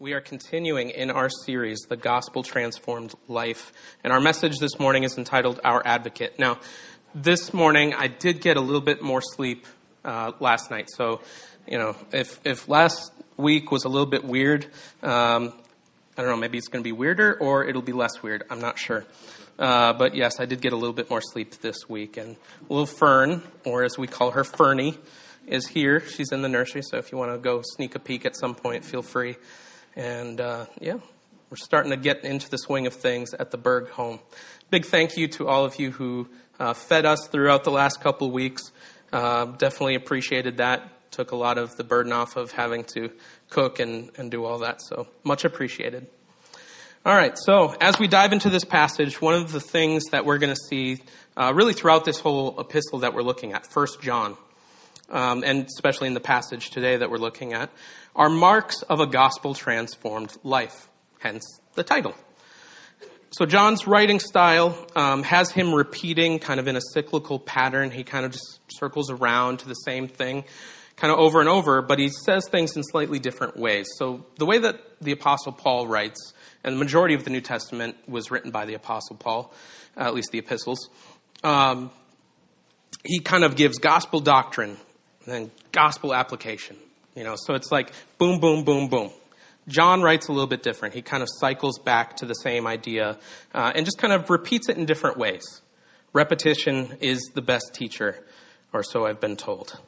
We are continuing in our series, The Gospel Transformed Life. And our message this morning is entitled Our Advocate. Now, this morning I did get a little bit more sleep uh, last night. So, you know, if, if last week was a little bit weird, um, I don't know, maybe it's going to be weirder or it'll be less weird. I'm not sure. Uh, but yes, I did get a little bit more sleep this week. And little Fern, or as we call her, Fernie, is here. She's in the nursery, so if you want to go sneak a peek at some point, feel free. And uh, yeah, we're starting to get into the swing of things at the Berg home. Big thank you to all of you who uh, fed us throughout the last couple weeks. Uh, definitely appreciated that. Took a lot of the burden off of having to cook and, and do all that. So much appreciated. All right, so as we dive into this passage, one of the things that we're going to see uh, really throughout this whole epistle that we're looking at, First John, um, and especially in the passage today that we're looking at, are marks of a gospel transformed life, hence the title. So John's writing style um, has him repeating kind of in a cyclical pattern. He kind of just circles around to the same thing kind of over and over, but he says things in slightly different ways. So the way that the Apostle Paul writes, and the majority of the New Testament was written by the Apostle Paul, uh, at least the epistles, um, he kind of gives gospel doctrine and then gospel application. You know, so it's like boom, boom, boom, boom. John writes a little bit different. He kind of cycles back to the same idea uh, and just kind of repeats it in different ways. Repetition is the best teacher, or so I've been told.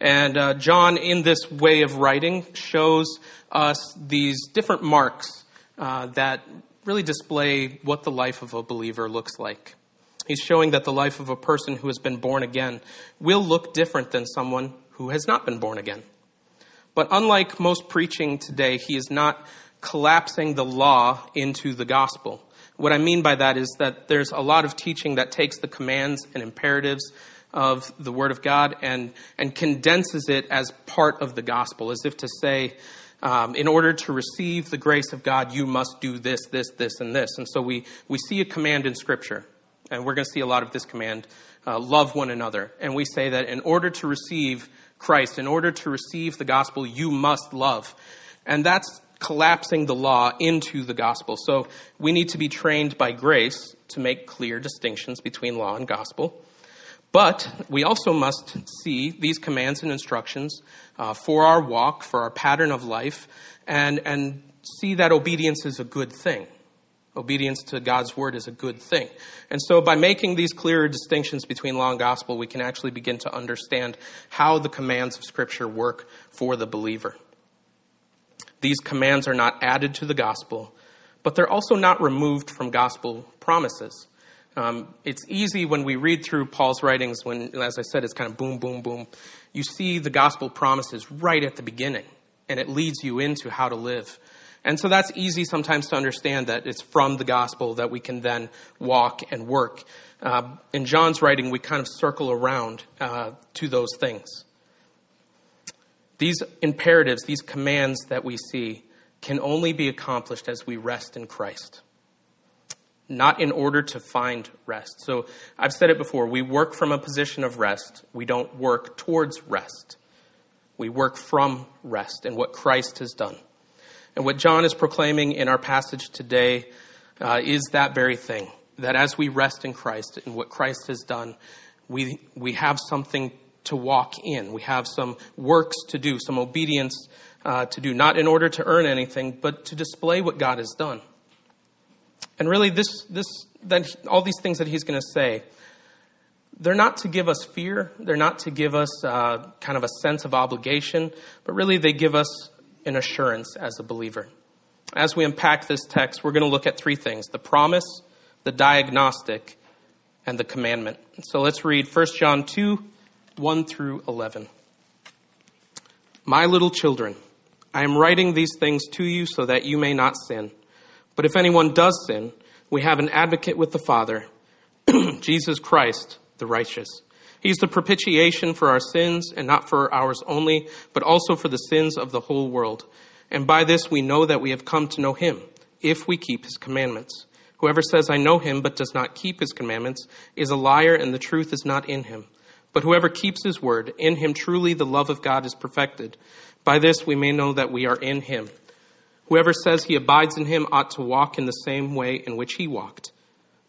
And uh, John, in this way of writing, shows us these different marks uh, that really display what the life of a believer looks like. He's showing that the life of a person who has been born again will look different than someone who has not been born again. But unlike most preaching today, he is not collapsing the law into the gospel. What I mean by that is that there's a lot of teaching that takes the commands and imperatives of the Word of God and, and condenses it as part of the gospel, as if to say, um, in order to receive the grace of God, you must do this, this, this, and this. And so we, we see a command in Scripture, and we're going to see a lot of this command uh, love one another. And we say that in order to receive Christ, in order to receive the gospel, you must love. And that's collapsing the law into the gospel. So we need to be trained by grace to make clear distinctions between law and gospel. But we also must see these commands and instructions uh, for our walk, for our pattern of life, and, and see that obedience is a good thing. Obedience to God's word is a good thing. And so by making these clearer distinctions between law and gospel, we can actually begin to understand how the commands of Scripture work for the believer. These commands are not added to the gospel, but they're also not removed from gospel promises. Um, it's easy when we read through Paul's writings, when, as I said, it's kind of boom, boom, boom. You see the gospel promises right at the beginning, and it leads you into how to live. And so that's easy sometimes to understand that it's from the gospel that we can then walk and work. Uh, in John's writing, we kind of circle around uh, to those things. These imperatives, these commands that we see, can only be accomplished as we rest in Christ not in order to find rest. So I've said it before we work from a position of rest, we don't work towards rest. We work from rest and what Christ has done. And what John is proclaiming in our passage today uh, is that very thing that as we rest in Christ and what Christ has done, we, we have something to walk in. We have some works to do, some obedience uh, to do, not in order to earn anything, but to display what God has done. And really, this, this, that all these things that he's going to say, they're not to give us fear. They're not to give us uh, kind of a sense of obligation, but really they give us an assurance as a believer. As we unpack this text, we're going to look at three things the promise, the diagnostic, and the commandment. So let's read 1 John 2 1 through 11. My little children, I am writing these things to you so that you may not sin. But if anyone does sin, we have an advocate with the Father, Jesus Christ, the righteous. He's the propitiation for our sins, and not for ours only, but also for the sins of the whole world. And by this we know that we have come to know him, if we keep his commandments. Whoever says, I know him, but does not keep his commandments, is a liar, and the truth is not in him. But whoever keeps his word, in him truly the love of God is perfected. By this we may know that we are in him. Whoever says he abides in him ought to walk in the same way in which he walked.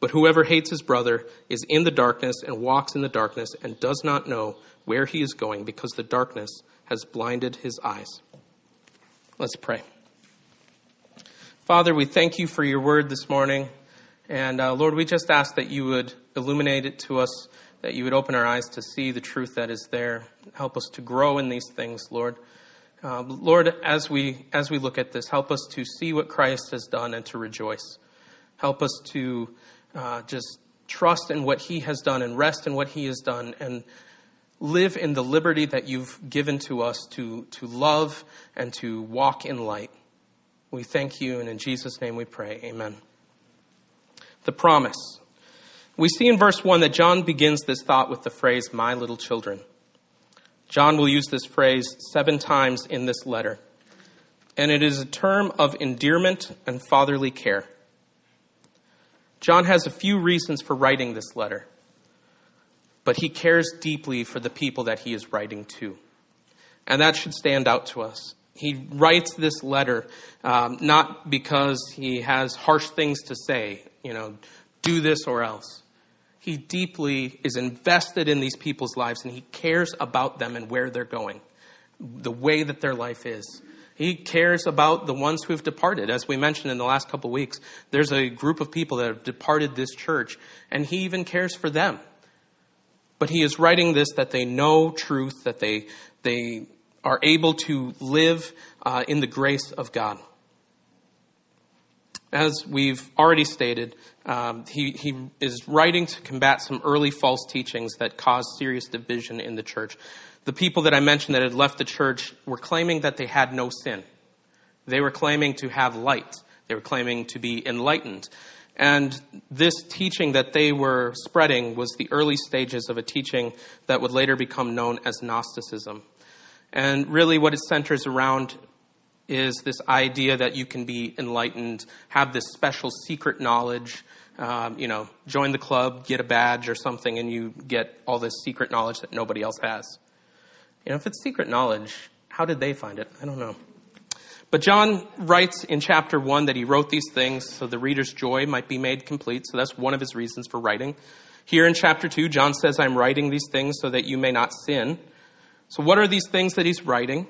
But whoever hates his brother is in the darkness and walks in the darkness and does not know where he is going because the darkness has blinded his eyes. Let's pray. Father, we thank you for your word this morning. And uh, Lord, we just ask that you would illuminate it to us, that you would open our eyes to see the truth that is there. Help us to grow in these things, Lord. Uh, Lord, as we as we look at this, help us to see what Christ has done and to rejoice. Help us to uh, just trust in what He has done and rest in what He has done and live in the liberty that you've given to us to to love and to walk in light. We thank you, and in Jesus' name we pray. Amen. The promise. We see in verse 1 that John begins this thought with the phrase, My little children. John will use this phrase seven times in this letter, and it is a term of endearment and fatherly care. John has a few reasons for writing this letter, but he cares deeply for the people that he is writing to. And that should stand out to us. He writes this letter um, not because he has harsh things to say, you know, do this or else. He deeply is invested in these people's lives and he cares about them and where they're going, the way that their life is. He cares about the ones who have departed. As we mentioned in the last couple of weeks, there's a group of people that have departed this church, and he even cares for them. But he is writing this that they know truth, that they, they are able to live uh, in the grace of God. As we've already stated, um, he, he is writing to combat some early false teachings that caused serious division in the church. The people that I mentioned that had left the church were claiming that they had no sin. They were claiming to have light. They were claiming to be enlightened. And this teaching that they were spreading was the early stages of a teaching that would later become known as Gnosticism. And really, what it centers around is this idea that you can be enlightened, have this special secret knowledge, um, you know, join the club, get a badge or something, and you get all this secret knowledge that nobody else has. You know, if it's secret knowledge, how did they find it? I don't know. But John writes in chapter 1 that he wrote these things so the reader's joy might be made complete. So that's one of his reasons for writing. Here in chapter 2, John says, I'm writing these things so that you may not sin. So, what are these things that he's writing?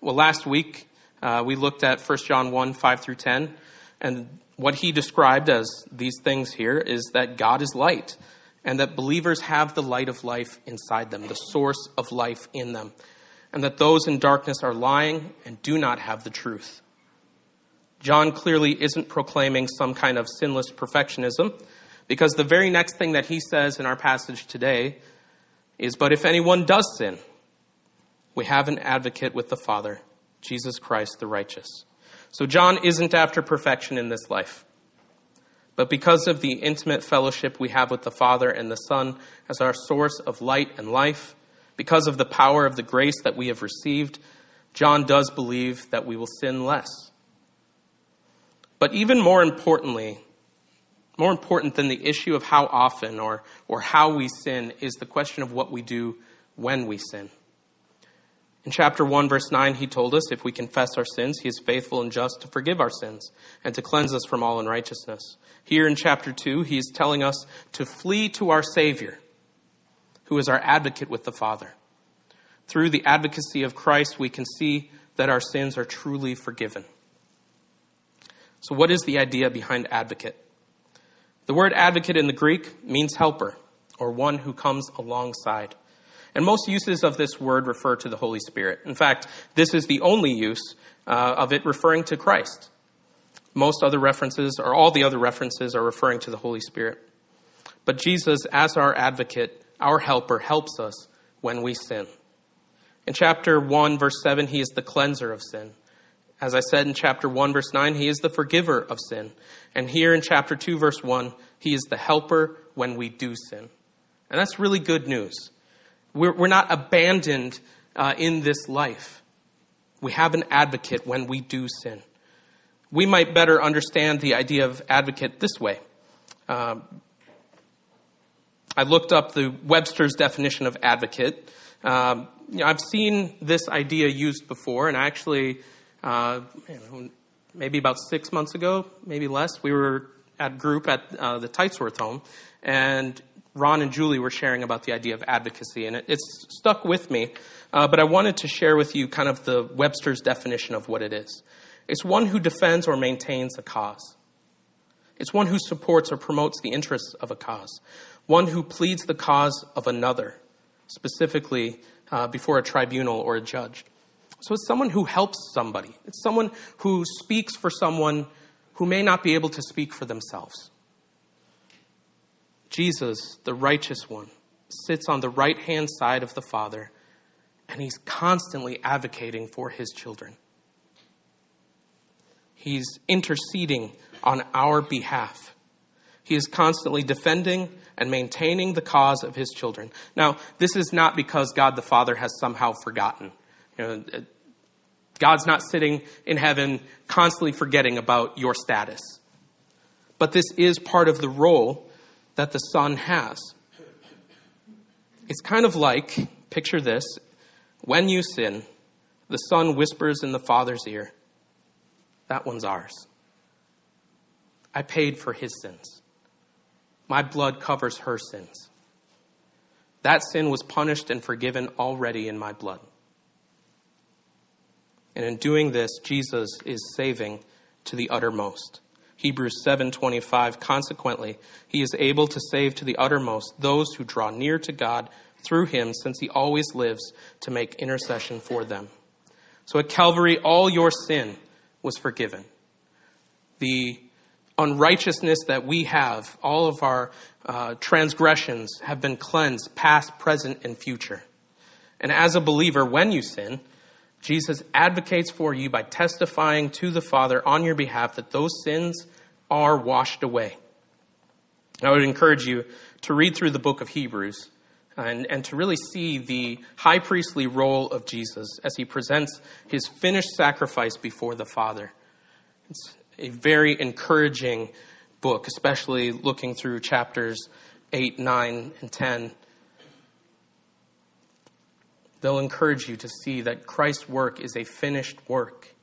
Well, last week uh, we looked at 1 John 1 5 through 10, and what he described as these things here is that God is light, and that believers have the light of life inside them, the source of life in them, and that those in darkness are lying and do not have the truth. John clearly isn't proclaiming some kind of sinless perfectionism, because the very next thing that he says in our passage today is, But if anyone does sin, we have an advocate with the Father, Jesus Christ the righteous. So John isn't after perfection in this life. But because of the intimate fellowship we have with the Father and the Son as our source of light and life, because of the power of the grace that we have received, John does believe that we will sin less. But even more importantly, more important than the issue of how often or, or how we sin is the question of what we do when we sin. In chapter 1, verse 9, he told us if we confess our sins, he is faithful and just to forgive our sins and to cleanse us from all unrighteousness. Here in chapter 2, he is telling us to flee to our Savior, who is our advocate with the Father. Through the advocacy of Christ, we can see that our sins are truly forgiven. So, what is the idea behind advocate? The word advocate in the Greek means helper, or one who comes alongside. And most uses of this word refer to the Holy Spirit. In fact, this is the only use uh, of it referring to Christ. Most other references, or all the other references, are referring to the Holy Spirit. But Jesus, as our advocate, our helper, helps us when we sin. In chapter 1, verse 7, he is the cleanser of sin. As I said in chapter 1, verse 9, he is the forgiver of sin. And here in chapter 2, verse 1, he is the helper when we do sin. And that's really good news. We're, we're not abandoned uh, in this life. We have an advocate when we do sin. We might better understand the idea of advocate this way. Uh, I looked up the Webster's definition of advocate. Um, you know, I've seen this idea used before, and actually, uh, maybe about six months ago, maybe less, we were at group at uh, the Tightsworth home, and Ron and Julie were sharing about the idea of advocacy, and it, it's stuck with me. Uh, but I wanted to share with you kind of the Webster's definition of what it is. It's one who defends or maintains a cause. It's one who supports or promotes the interests of a cause. One who pleads the cause of another, specifically uh, before a tribunal or a judge. So it's someone who helps somebody. It's someone who speaks for someone who may not be able to speak for themselves. Jesus, the righteous one, sits on the right hand side of the Father, and he's constantly advocating for his children. He's interceding on our behalf. He is constantly defending and maintaining the cause of his children. Now, this is not because God the Father has somehow forgotten. You know, uh, God's not sitting in heaven constantly forgetting about your status. But this is part of the role that the Son has. It's kind of like, picture this, when you sin, the Son whispers in the Father's ear, That one's ours. I paid for his sins. My blood covers her sins. That sin was punished and forgiven already in my blood. And in doing this, Jesus is saving to the uttermost. Hebrews 7:25 consequently he is able to save to the uttermost those who draw near to God through him since he always lives to make intercession for them. So at Calvary all your sin was forgiven. The unrighteousness that we have, all of our uh, transgressions have been cleansed, past, present, and future. And as a believer, when you sin, Jesus advocates for you by testifying to the Father on your behalf that those sins are washed away. I would encourage you to read through the book of Hebrews Uh, and, and to really see the high priestly role of Jesus as he presents his finished sacrifice before the Father. It's a very encouraging book, especially looking through chapters 8, 9, and 10 they'll encourage you to see that Christ's work is a finished work.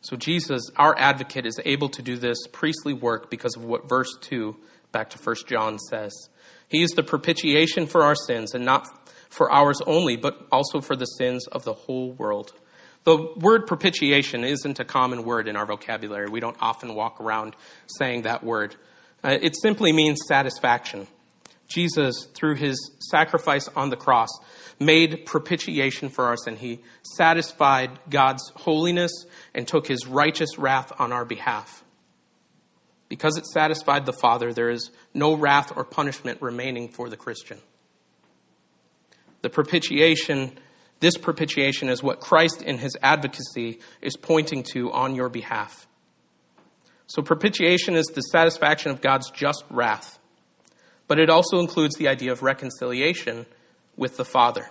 So, Jesus, our advocate, is able to do this priestly work because of what verse 2, back to 1 John, says. He is the propitiation for our sins, and not for ours only, but also for the sins of the whole world. The word propitiation isn't a common word in our vocabulary. We don't often walk around saying that word. Uh, it simply means satisfaction. Jesus, through his sacrifice on the cross, made propitiation for our sin. He satisfied God's holiness and took his righteous wrath on our behalf. Because it satisfied the Father, there is no wrath or punishment remaining for the Christian. The propitiation, this propitiation is what Christ in his advocacy is pointing to on your behalf. So propitiation is the satisfaction of God's just wrath but it also includes the idea of reconciliation with the Father.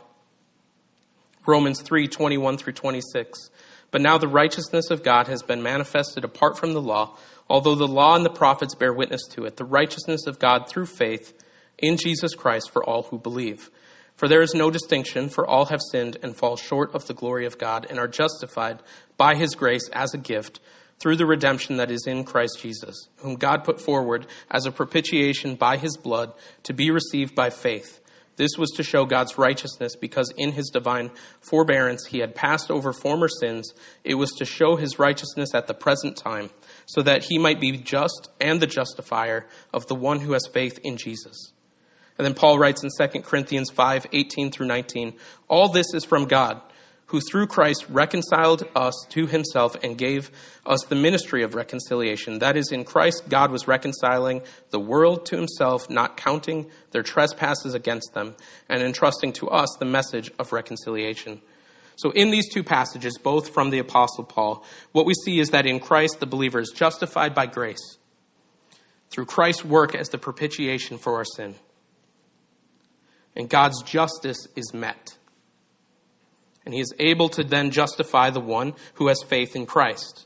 Romans 3 21 through 26. But now the righteousness of God has been manifested apart from the law, although the law and the prophets bear witness to it, the righteousness of God through faith in Jesus Christ for all who believe. For there is no distinction, for all have sinned and fall short of the glory of God and are justified by his grace as a gift through the redemption that is in Christ Jesus, whom God put forward as a propitiation by his blood to be received by faith. This was to show God's righteousness because in his divine forbearance he had passed over former sins. It was to show his righteousness at the present time, so that he might be just and the justifier of the one who has faith in Jesus. And then Paul writes in 2 Corinthians 5 18 through 19, All this is from God who through Christ reconciled us to himself and gave us the ministry of reconciliation. That is, in Christ, God was reconciling the world to himself, not counting their trespasses against them, and entrusting to us the message of reconciliation. So, in these two passages, both from the Apostle Paul, what we see is that in Christ the believer is justified by grace through Christ's work as the propitiation for our sin. And God's justice is met. And he is able to then justify the one who has faith in Christ.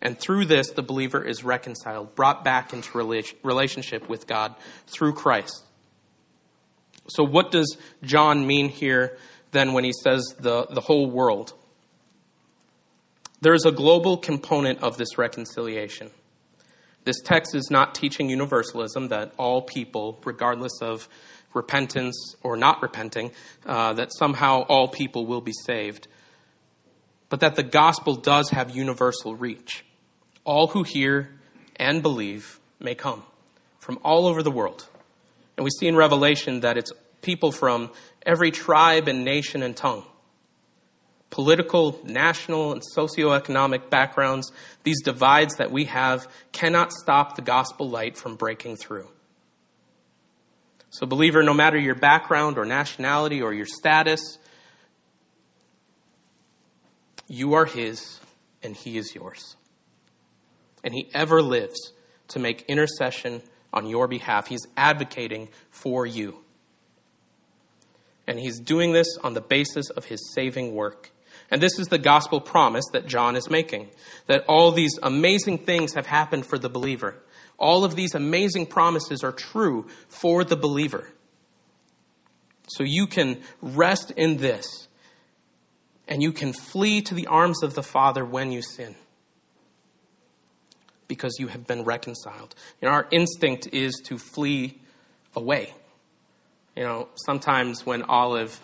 And through this, the believer is reconciled, brought back into relationship with God through Christ. So, what does John mean here then when he says the, the whole world? There is a global component of this reconciliation. This text is not teaching universalism that all people, regardless of repentance or not repenting, uh, that somehow all people will be saved, but that the gospel does have universal reach. All who hear and believe may come from all over the world. And we see in Revelation that it's people from every tribe and nation and tongue. Political, national, and socioeconomic backgrounds, these divides that we have cannot stop the gospel light from breaking through. So, believer, no matter your background or nationality or your status, you are His and He is yours. And He ever lives to make intercession on your behalf. He's advocating for you. And He's doing this on the basis of His saving work. And this is the gospel promise that John is making that all these amazing things have happened for the believer. All of these amazing promises are true for the believer. So you can rest in this and you can flee to the arms of the Father when you sin because you have been reconciled. Know, our instinct is to flee away. You know, sometimes when Olive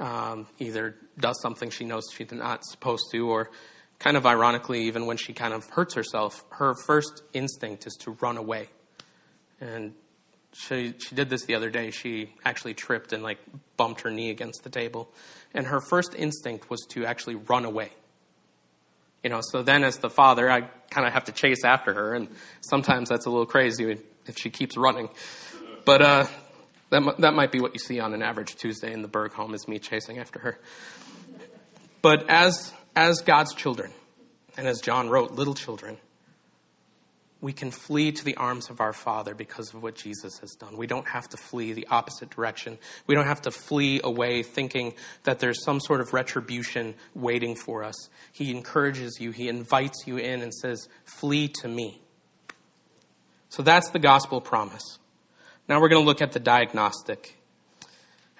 um, either does something she knows she's not supposed to, or kind of ironically, even when she kind of hurts herself, her first instinct is to run away. And she she did this the other day. She actually tripped and like bumped her knee against the table, and her first instinct was to actually run away. You know, so then as the father, I kind of have to chase after her, and sometimes that's a little crazy if she keeps running. But uh, that that might be what you see on an average Tuesday in the Berg home is me chasing after her. But as as God's children, and as John wrote, little children, we can flee to the arms of our Father because of what Jesus has done. We don't have to flee the opposite direction. We don't have to flee away thinking that there's some sort of retribution waiting for us. He encourages you, He invites you in and says, Flee to me. So that's the gospel promise. Now we're going to look at the diagnostic.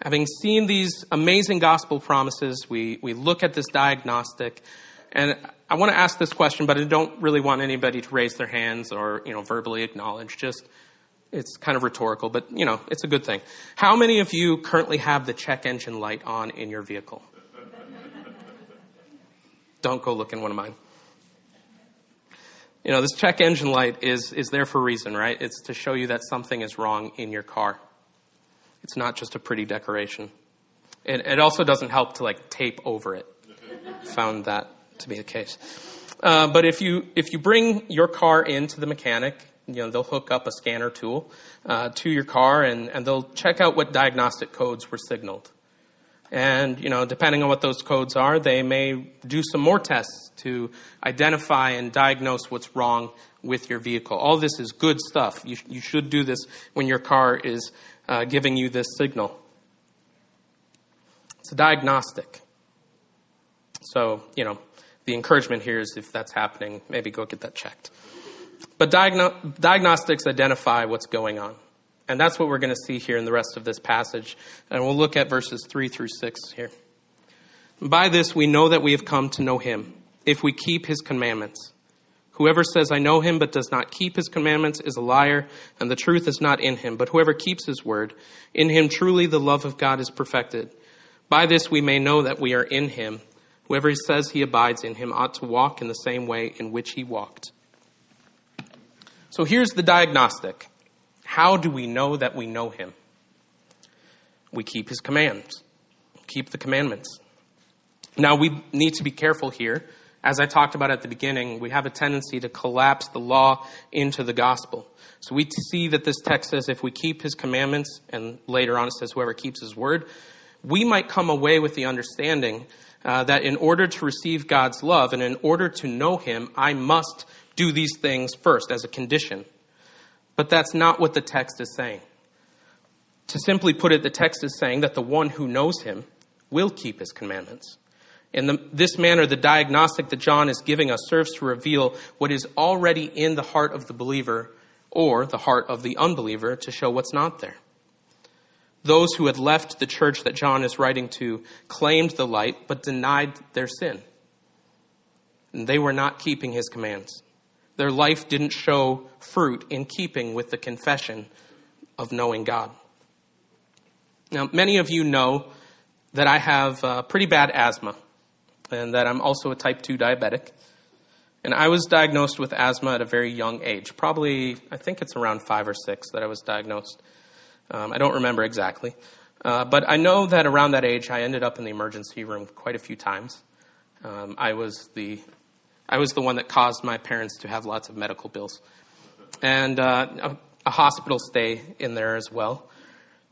Having seen these amazing gospel promises, we, we look at this diagnostic. And I want to ask this question, but I don't really want anybody to raise their hands or, you know, verbally acknowledge. Just, it's kind of rhetorical, but, you know, it's a good thing. How many of you currently have the check engine light on in your vehicle? don't go look in one of mine. You know, this check engine light is, is there for a reason, right? It's to show you that something is wrong in your car. It's not just a pretty decoration. It, it also doesn't help to like tape over it. Found that to be the case. Uh, but if you if you bring your car into the mechanic, you know they'll hook up a scanner tool uh, to your car and, and they'll check out what diagnostic codes were signaled. And you know, depending on what those codes are, they may do some more tests to identify and diagnose what's wrong with your vehicle. All this is good stuff. You, you should do this when your car is uh, giving you this signal. It's a diagnostic. So, you know, the encouragement here is if that's happening, maybe go get that checked. But diagno- diagnostics identify what's going on. And that's what we're going to see here in the rest of this passage. And we'll look at verses 3 through 6 here. By this we know that we have come to know him, if we keep his commandments. Whoever says, I know him, but does not keep his commandments is a liar, and the truth is not in him. But whoever keeps his word, in him truly the love of God is perfected. By this we may know that we are in him. Whoever says he abides in him ought to walk in the same way in which he walked. So here's the diagnostic. How do we know that we know him? We keep his commands, keep the commandments. Now we need to be careful here as I talked about at the beginning, we have a tendency to collapse the law into the gospel. So we see that this text says if we keep his commandments, and later on it says whoever keeps his word, we might come away with the understanding uh, that in order to receive God's love and in order to know Him, I must do these things first as a condition. But that's not what the text is saying. To simply put it, the text is saying that the one who knows Him will keep His commandments. In the, this manner, the diagnostic that John is giving us serves to reveal what is already in the heart of the believer or the heart of the unbeliever to show what's not there. Those who had left the church that John is writing to claimed the light but denied their sin. And they were not keeping his commands. Their life didn't show fruit in keeping with the confession of knowing God. Now, many of you know that I have uh, pretty bad asthma and that I'm also a type 2 diabetic. And I was diagnosed with asthma at a very young age. Probably, I think it's around five or six that I was diagnosed. Um, I don't remember exactly. Uh, but I know that around that age, I ended up in the emergency room quite a few times. Um, I was the I was the one that caused my parents to have lots of medical bills, and uh, a, a, hospital stay in there as well.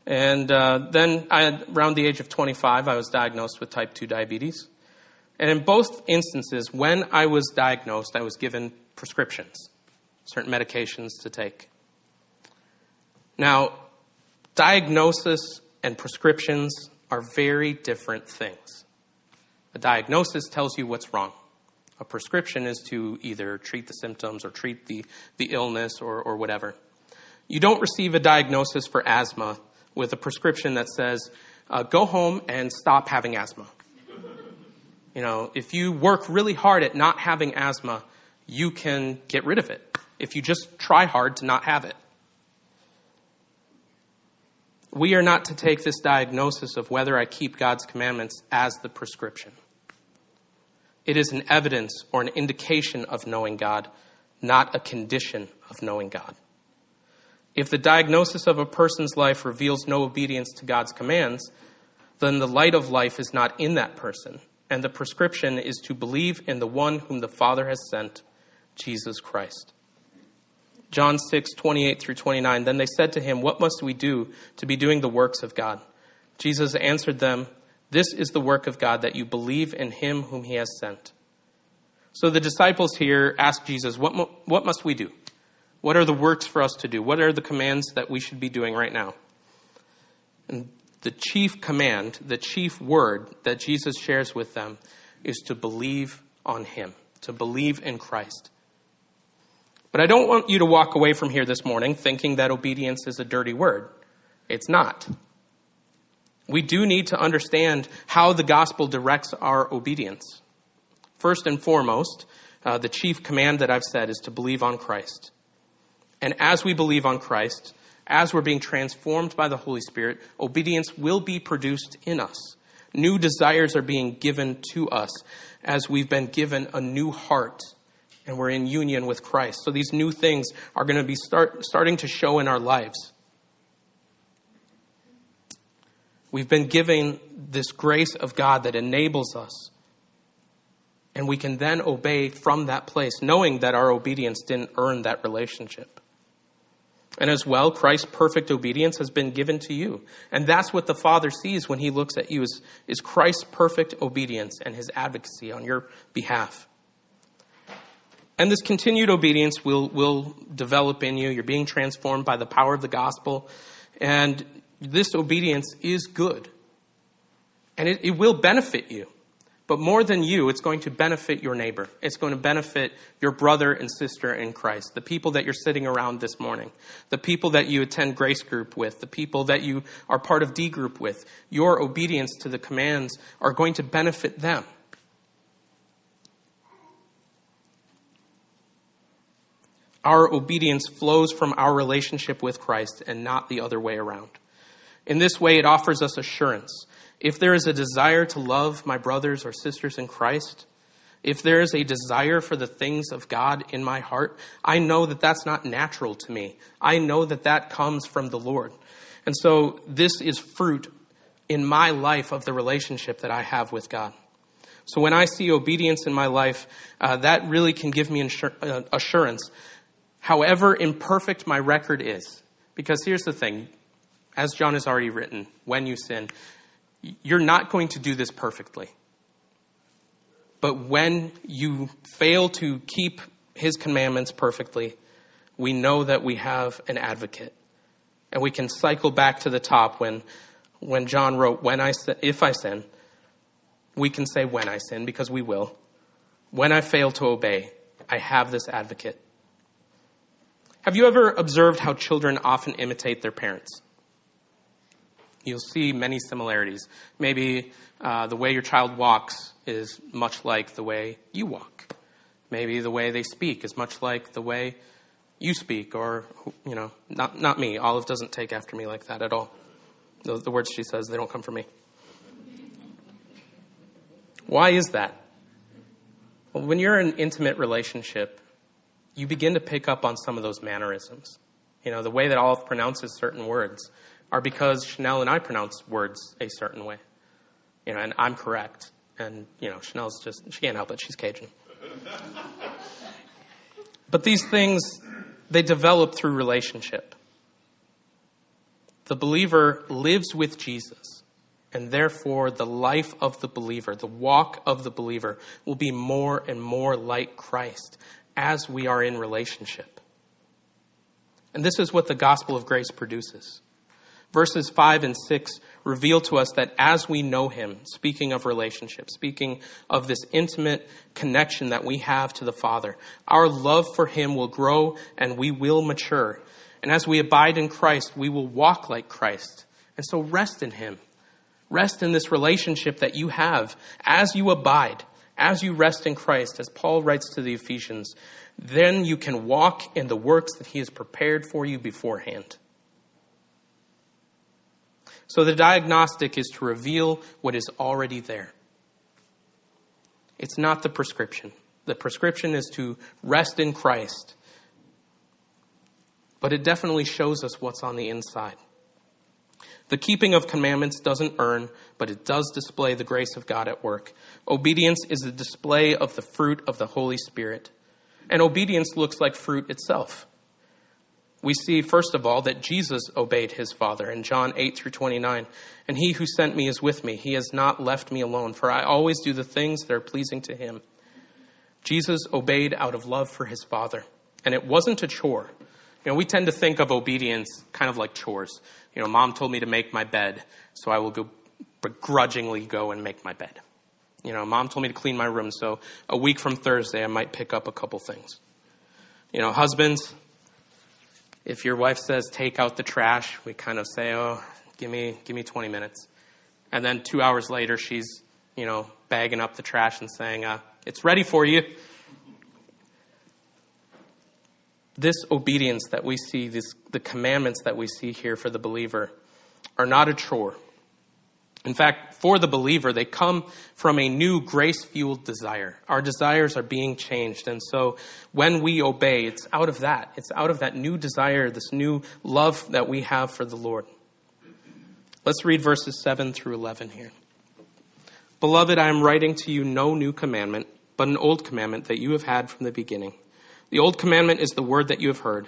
And uh, then, I around the age of 25, I was diagnosed with type 2 diabetes. And in both instances, when I was diagnosed, I was given prescriptions, certain medications to take. Now, Diagnosis and prescriptions are very different things. A diagnosis tells you what's wrong. A prescription is to either treat the symptoms or treat the, the illness or, or whatever. You don't receive a diagnosis for asthma with a prescription that says, uh, go home and stop having asthma. You know, if you work really hard at not having asthma, you can get rid of it. If you just try hard to not have it. We are not to take this diagnosis of whether I keep God's commandments as the prescription. It is an evidence or an indication of knowing God, not a condition of knowing God. If the diagnosis of a person's life reveals no obedience to God's commands, then the light of life is not in that person, and the prescription is to believe in the one whom the Father has sent, Jesus Christ. John 6, 28 through 29. Then they said to him, What must we do to be doing the works of God? Jesus answered them, This is the work of God, that you believe in him whom he has sent. So the disciples here ask Jesus, What, what must we do? What are the works for us to do? What are the commands that we should be doing right now? And the chief command, the chief word that Jesus shares with them is to believe on him, to believe in Christ. But I don't want you to walk away from here this morning thinking that obedience is a dirty word. It's not. We do need to understand how the gospel directs our obedience. First and foremost, uh, the chief command that I've said is to believe on Christ. And as we believe on Christ, as we're being transformed by the Holy Spirit, obedience will be produced in us. New desires are being given to us as we've been given a new heart and we're in union with Christ. So these new things are going to be start, starting to show in our lives. We've been given this grace of God that enables us. And we can then obey from that place, knowing that our obedience didn't earn that relationship. And as well, Christ's perfect obedience has been given to you. And that's what the Father sees when he looks at you is, is Christ's perfect obedience and his advocacy on your behalf. And this continued obedience will, will develop in you. You're being transformed by the power of the gospel. And this obedience is good. And it, it will benefit you. But more than you, it's going to benefit your neighbor. It's going to benefit your brother and sister in Christ, the people that you're sitting around this morning, the people that you attend grace group with, the people that you are part of D group with. Your obedience to the commands are going to benefit them. Our obedience flows from our relationship with Christ and not the other way around. In this way, it offers us assurance. If there is a desire to love my brothers or sisters in Christ, if there is a desire for the things of God in my heart, I know that that's not natural to me. I know that that comes from the Lord. And so this is fruit in my life of the relationship that I have with God. So when I see obedience in my life, uh, that really can give me uh, assurance however imperfect my record is. Because here's the thing as John has already written, when you sin, you're not going to do this perfectly. But when you fail to keep his commandments perfectly, we know that we have an advocate. And we can cycle back to the top when, when John wrote, when I, if I sin, we can say when I sin because we will. When I fail to obey, I have this advocate. Have you ever observed how children often imitate their parents? You'll see many similarities. Maybe uh, the way your child walks is much like the way you walk. Maybe the way they speak is much like the way you speak, or, you know, not, not me. Olive doesn't take after me like that at all. The, the words she says, they don't come from me. Why is that? Well, when you're in an intimate relationship, you begin to pick up on some of those mannerisms. You know, the way that Olive pronounces certain words are because Chanel and I pronounce words a certain way. You know, and I'm correct. And, you know, Chanel's just, she can't help it. She's Cajun. but these things, they develop through relationship. The believer lives with Jesus, and therefore the life of the believer, the walk of the believer, will be more and more like Christ as we are in relationship. And this is what the gospel of grace produces. Verses 5 and 6 reveal to us that as we know Him, speaking of relationship, speaking of this intimate connection that we have to the Father, our love for Him will grow and we will mature. And as we abide in Christ, we will walk like Christ. And so rest in Him. Rest in this relationship that you have as you abide as you rest in Christ, as Paul writes to the Ephesians, then you can walk in the works that he has prepared for you beforehand. So the diagnostic is to reveal what is already there. It's not the prescription. The prescription is to rest in Christ. But it definitely shows us what's on the inside. The keeping of commandments doesn't earn, but it does display the grace of God at work. Obedience is a display of the fruit of the Holy Spirit. And obedience looks like fruit itself. We see, first of all, that Jesus obeyed his Father in John 8 through 29. And he who sent me is with me. He has not left me alone, for I always do the things that are pleasing to him. Jesus obeyed out of love for his Father. And it wasn't a chore. You know, we tend to think of obedience kind of like chores. You know, mom told me to make my bed, so I will go begrudgingly go and make my bed. You know, mom told me to clean my room, so a week from Thursday I might pick up a couple things. You know, husbands, if your wife says take out the trash, we kind of say, "Oh, give me give me 20 minutes." And then 2 hours later she's, you know, bagging up the trash and saying, uh, "It's ready for you." this obedience that we see, this, the commandments that we see here for the believer, are not a chore. In fact, for the believer, they come from a new grace fueled desire. Our desires are being changed. And so when we obey, it's out of that. It's out of that new desire, this new love that we have for the Lord. Let's read verses 7 through 11 here. Beloved, I am writing to you no new commandment, but an old commandment that you have had from the beginning. The old commandment is the word that you have heard.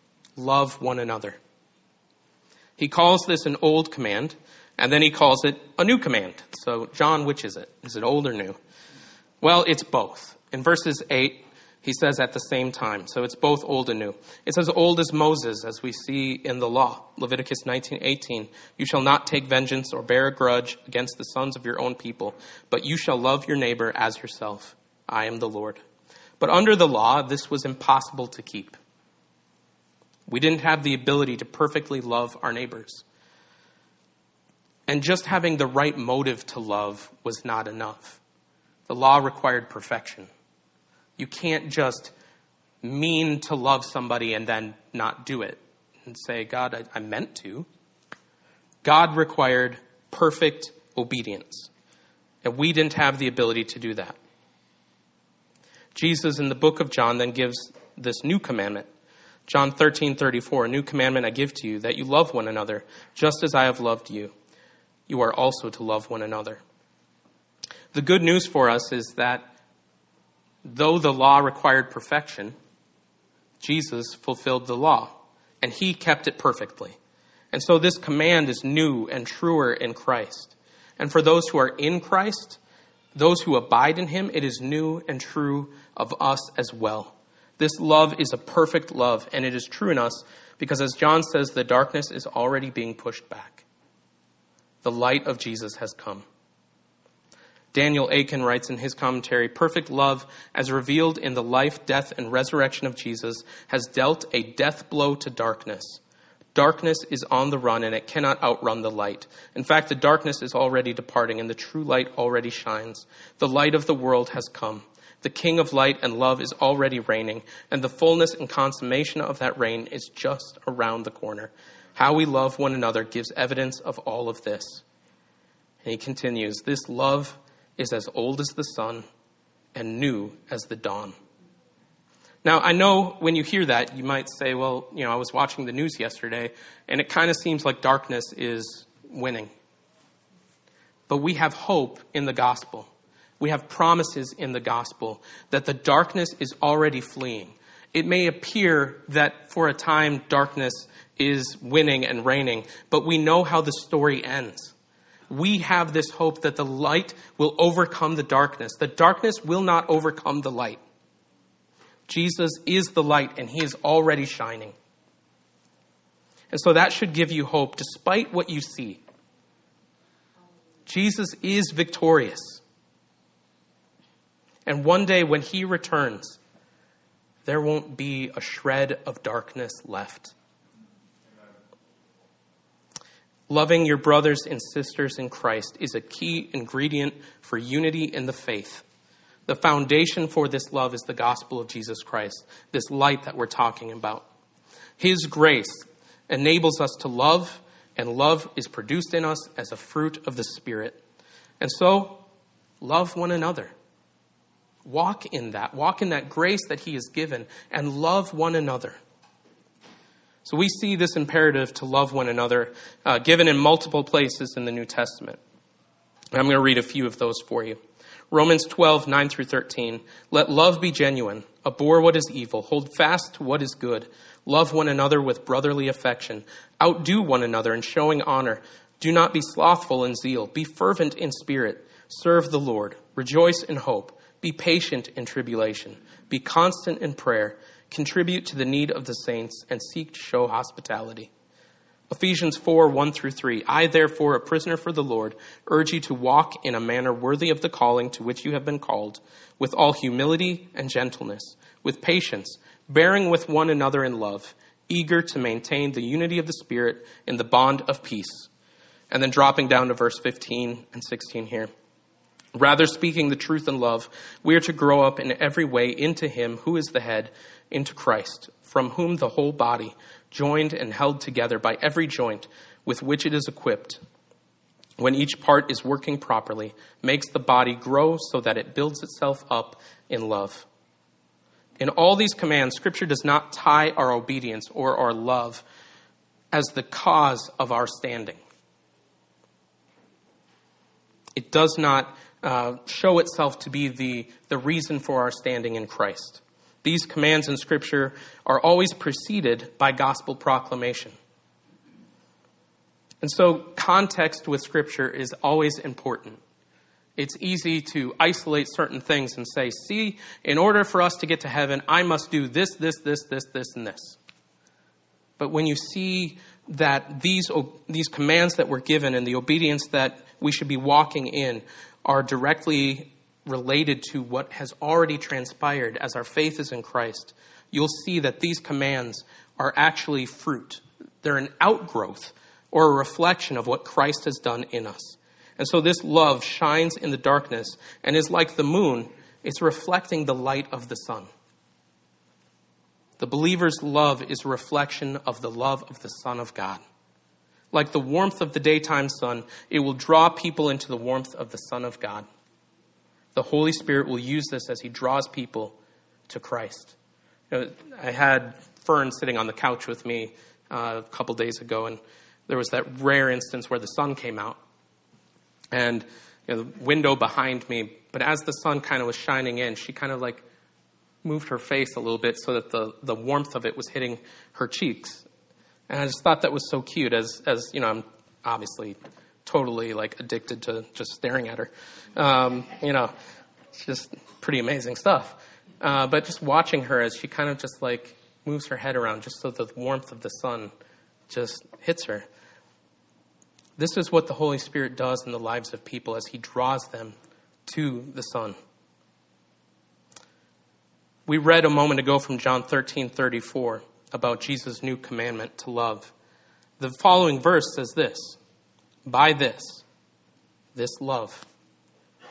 love one another. He calls this an old command, and then he calls it a new command. So, John, which is it? Is it old or new? Well, it's both. In verses 8, he says at the same time. So it's both old and new. It's as old as Moses, as we see in the law. Leviticus 19:18. You shall not take vengeance or bear a grudge against the sons of your own people, but you shall love your neighbor as yourself. I am the Lord. But under the law, this was impossible to keep. We didn't have the ability to perfectly love our neighbors. And just having the right motive to love was not enough. The law required perfection. You can't just mean to love somebody and then not do it and say, God, I, I meant to. God required perfect obedience. And we didn't have the ability to do that. Jesus in the book of John then gives this new commandment. John 13, 34, a new commandment I give to you, that you love one another, just as I have loved you. You are also to love one another. The good news for us is that though the law required perfection, Jesus fulfilled the law, and he kept it perfectly. And so this command is new and truer in Christ. And for those who are in Christ, those who abide in him, it is new and true of us as well. This love is a perfect love, and it is true in us because, as John says, the darkness is already being pushed back. The light of Jesus has come. Daniel Akin writes in his commentary Perfect love, as revealed in the life, death, and resurrection of Jesus, has dealt a death blow to darkness. Darkness is on the run and it cannot outrun the light. In fact, the darkness is already departing and the true light already shines. The light of the world has come. The King of light and love is already reigning, and the fullness and consummation of that reign is just around the corner. How we love one another gives evidence of all of this. And he continues This love is as old as the sun and new as the dawn. Now, I know when you hear that, you might say, well, you know, I was watching the news yesterday, and it kind of seems like darkness is winning. But we have hope in the gospel. We have promises in the gospel that the darkness is already fleeing. It may appear that for a time darkness is winning and reigning, but we know how the story ends we have this hope that the light will overcome the darkness. The darkness will not overcome the light. Jesus is the light, and he is already shining. And so that should give you hope despite what you see. Jesus is victorious. And one day when he returns, there won't be a shred of darkness left. Loving your brothers and sisters in Christ is a key ingredient for unity in the faith. The foundation for this love is the gospel of Jesus Christ, this light that we're talking about. His grace enables us to love, and love is produced in us as a fruit of the Spirit. And so, love one another. Walk in that. Walk in that grace that He has given, and love one another. So we see this imperative to love one another uh, given in multiple places in the New Testament. I'm going to read a few of those for you. Romans 12, 9 through 13. Let love be genuine. Abhor what is evil. Hold fast to what is good. Love one another with brotherly affection. Outdo one another in showing honor. Do not be slothful in zeal. Be fervent in spirit. Serve the Lord. Rejoice in hope. Be patient in tribulation. Be constant in prayer contribute to the need of the saints, and seek to show hospitality. Ephesians 4 1 through 3. I, therefore, a prisoner for the Lord, urge you to walk in a manner worthy of the calling to which you have been called, with all humility and gentleness, with patience, bearing with one another in love, eager to maintain the unity of the Spirit in the bond of peace. And then dropping down to verse 15 and 16 here. Rather, speaking the truth in love, we are to grow up in every way into Him who is the head into Christ, from whom the whole body, joined and held together by every joint with which it is equipped, when each part is working properly, makes the body grow so that it builds itself up in love. In all these commands, Scripture does not tie our obedience or our love as the cause of our standing. It does not uh, show itself to be the, the reason for our standing in Christ. These commands in Scripture are always preceded by gospel proclamation. And so, context with Scripture is always important. It's easy to isolate certain things and say, see, in order for us to get to heaven, I must do this, this, this, this, this, and this. But when you see that these, these commands that we're given and the obedience that we should be walking in are directly related to what has already transpired as our faith is in Christ, you'll see that these commands are actually fruit. They're an outgrowth or a reflection of what Christ has done in us. And so this love shines in the darkness and is like the moon, it's reflecting the light of the sun. The believer's love is a reflection of the love of the Son of God. Like the warmth of the daytime sun, it will draw people into the warmth of the Son of God. The Holy Spirit will use this as He draws people to Christ. You know, I had Fern sitting on the couch with me uh, a couple days ago, and there was that rare instance where the sun came out. And you know, the window behind me, but as the sun kind of was shining in, she kind of like moved her face a little bit so that the, the warmth of it was hitting her cheeks. And I just thought that was so cute as, as you know, I'm obviously totally like addicted to just staring at her. Um, you know, it's just pretty amazing stuff. Uh, but just watching her as she kind of just like moves her head around just so the warmth of the sun just hits her. This is what the Holy Spirit does in the lives of people as He draws them to the Son. We read a moment ago from John 13 34 about Jesus' new commandment to love. The following verse says this By this, this love,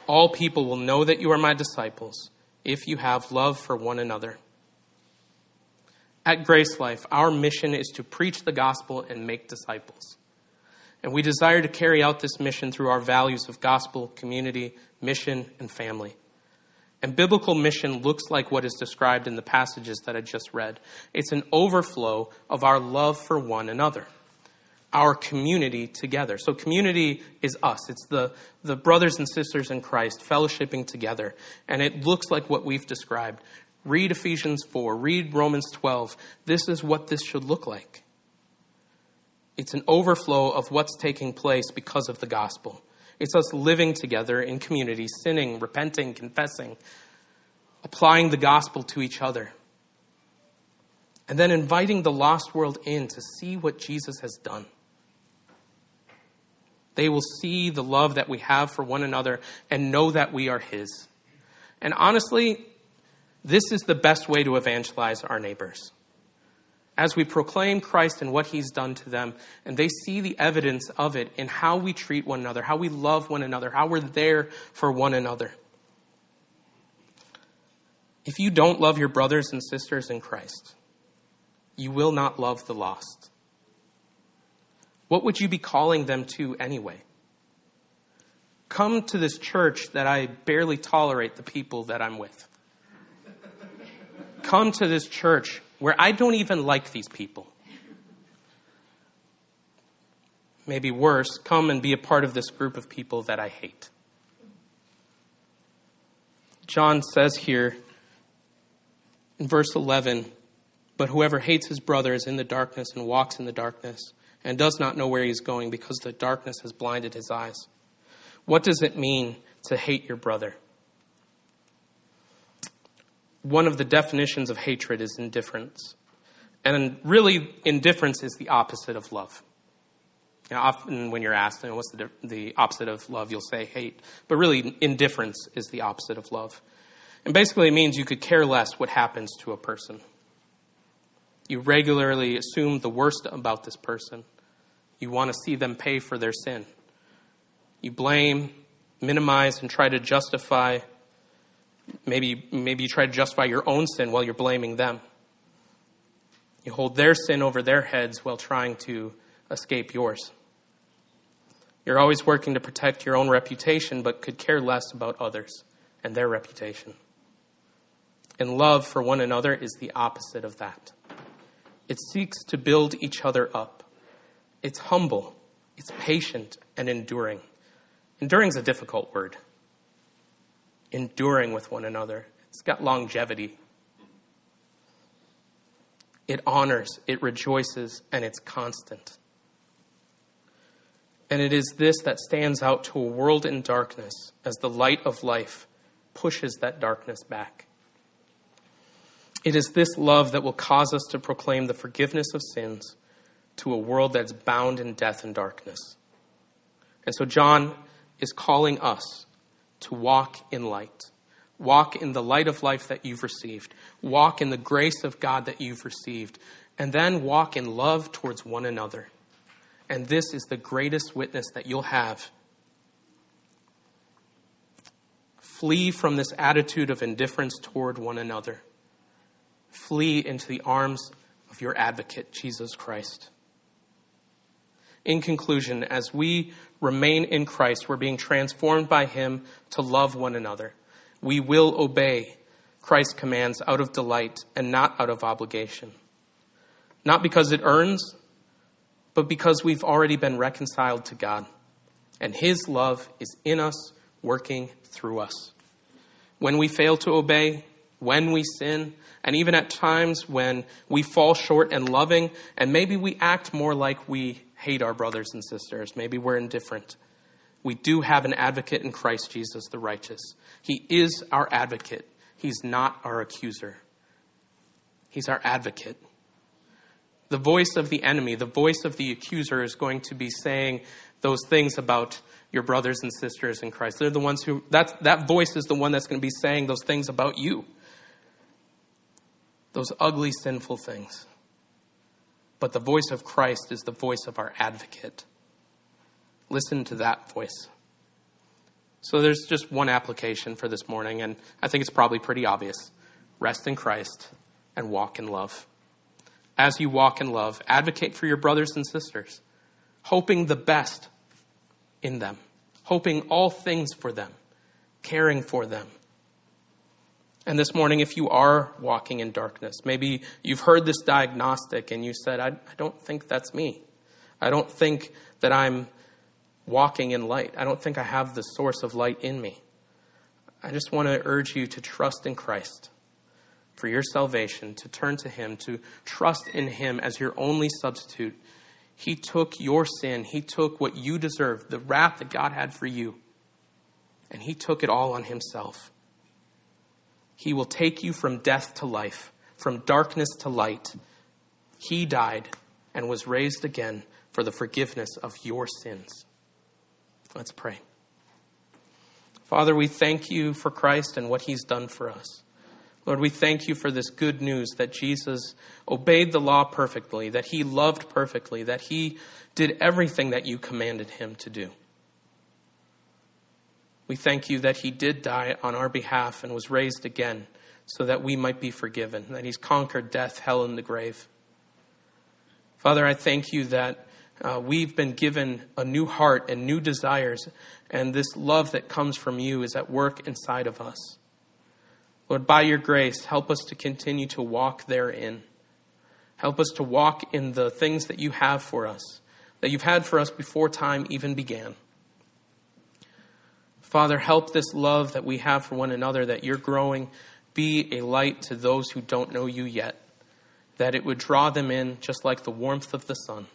all people will know that you are my disciples if you have love for one another. At Grace Life, our mission is to preach the gospel and make disciples. And we desire to carry out this mission through our values of gospel, community, mission, and family. And biblical mission looks like what is described in the passages that I just read. It's an overflow of our love for one another, our community together. So, community is us. It's the, the brothers and sisters in Christ fellowshipping together. And it looks like what we've described. Read Ephesians 4, read Romans 12. This is what this should look like. It's an overflow of what's taking place because of the gospel. It's us living together in community, sinning, repenting, confessing, applying the gospel to each other, and then inviting the lost world in to see what Jesus has done. They will see the love that we have for one another and know that we are His. And honestly, this is the best way to evangelize our neighbors. As we proclaim Christ and what he's done to them, and they see the evidence of it in how we treat one another, how we love one another, how we're there for one another. If you don't love your brothers and sisters in Christ, you will not love the lost. What would you be calling them to anyway? Come to this church that I barely tolerate the people that I'm with come to this church where I don't even like these people. Maybe worse, come and be a part of this group of people that I hate. John says here in verse 11, but whoever hates his brother is in the darkness and walks in the darkness and does not know where he is going because the darkness has blinded his eyes. What does it mean to hate your brother? One of the definitions of hatred is indifference. And really, indifference is the opposite of love. Now, often when you're asked, you know, what's the, the opposite of love, you'll say hate. But really, indifference is the opposite of love. And basically, it means you could care less what happens to a person. You regularly assume the worst about this person. You want to see them pay for their sin. You blame, minimize, and try to justify Maybe, maybe you try to justify your own sin while you're blaming them. You hold their sin over their heads while trying to escape yours. You're always working to protect your own reputation, but could care less about others and their reputation. And love for one another is the opposite of that. It seeks to build each other up. It's humble, it's patient, and enduring. Enduring is a difficult word enduring with one another. It's got longevity. It honors, it rejoices, and it's constant. And it is this that stands out to a world in darkness as the light of life pushes that darkness back. It is this love that will cause us to proclaim the forgiveness of sins to a world that's bound in death and darkness. And so John is calling us to walk in light. Walk in the light of life that you've received. Walk in the grace of God that you've received. And then walk in love towards one another. And this is the greatest witness that you'll have. Flee from this attitude of indifference toward one another. Flee into the arms of your advocate, Jesus Christ. In conclusion, as we remain in Christ, we're being transformed by Him to love one another. We will obey Christ's commands out of delight and not out of obligation. Not because it earns, but because we've already been reconciled to God. And His love is in us, working through us. When we fail to obey, when we sin, and even at times when we fall short in loving, and maybe we act more like we hate our brothers and sisters, maybe we're indifferent. We do have an advocate in Christ Jesus the righteous. He is our advocate. He's not our accuser. He's our advocate. The voice of the enemy, the voice of the accuser, is going to be saying those things about your brothers and sisters in Christ. They're the ones who, that, that voice is the one that's going to be saying those things about you. Those ugly, sinful things. But the voice of Christ is the voice of our advocate. Listen to that voice. So there's just one application for this morning, and I think it's probably pretty obvious rest in Christ and walk in love. As you walk in love, advocate for your brothers and sisters, hoping the best in them, hoping all things for them, caring for them. And this morning, if you are walking in darkness, maybe you've heard this diagnostic and you said, I, I don't think that's me. I don't think that I'm walking in light. I don't think I have the source of light in me. I just want to urge you to trust in Christ for your salvation, to turn to Him, to trust in Him as your only substitute. He took your sin, He took what you deserved, the wrath that God had for you, and He took it all on Himself. He will take you from death to life, from darkness to light. He died and was raised again for the forgiveness of your sins. Let's pray. Father, we thank you for Christ and what he's done for us. Lord, we thank you for this good news that Jesus obeyed the law perfectly, that he loved perfectly, that he did everything that you commanded him to do. We thank you that he did die on our behalf and was raised again so that we might be forgiven, that he's conquered death, hell, and the grave. Father, I thank you that uh, we've been given a new heart and new desires, and this love that comes from you is at work inside of us. Lord, by your grace, help us to continue to walk therein. Help us to walk in the things that you have for us, that you've had for us before time even began. Father, help this love that we have for one another, that you're growing, be a light to those who don't know you yet, that it would draw them in just like the warmth of the sun.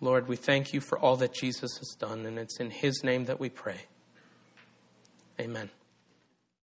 Lord, we thank you for all that Jesus has done, and it's in his name that we pray. Amen.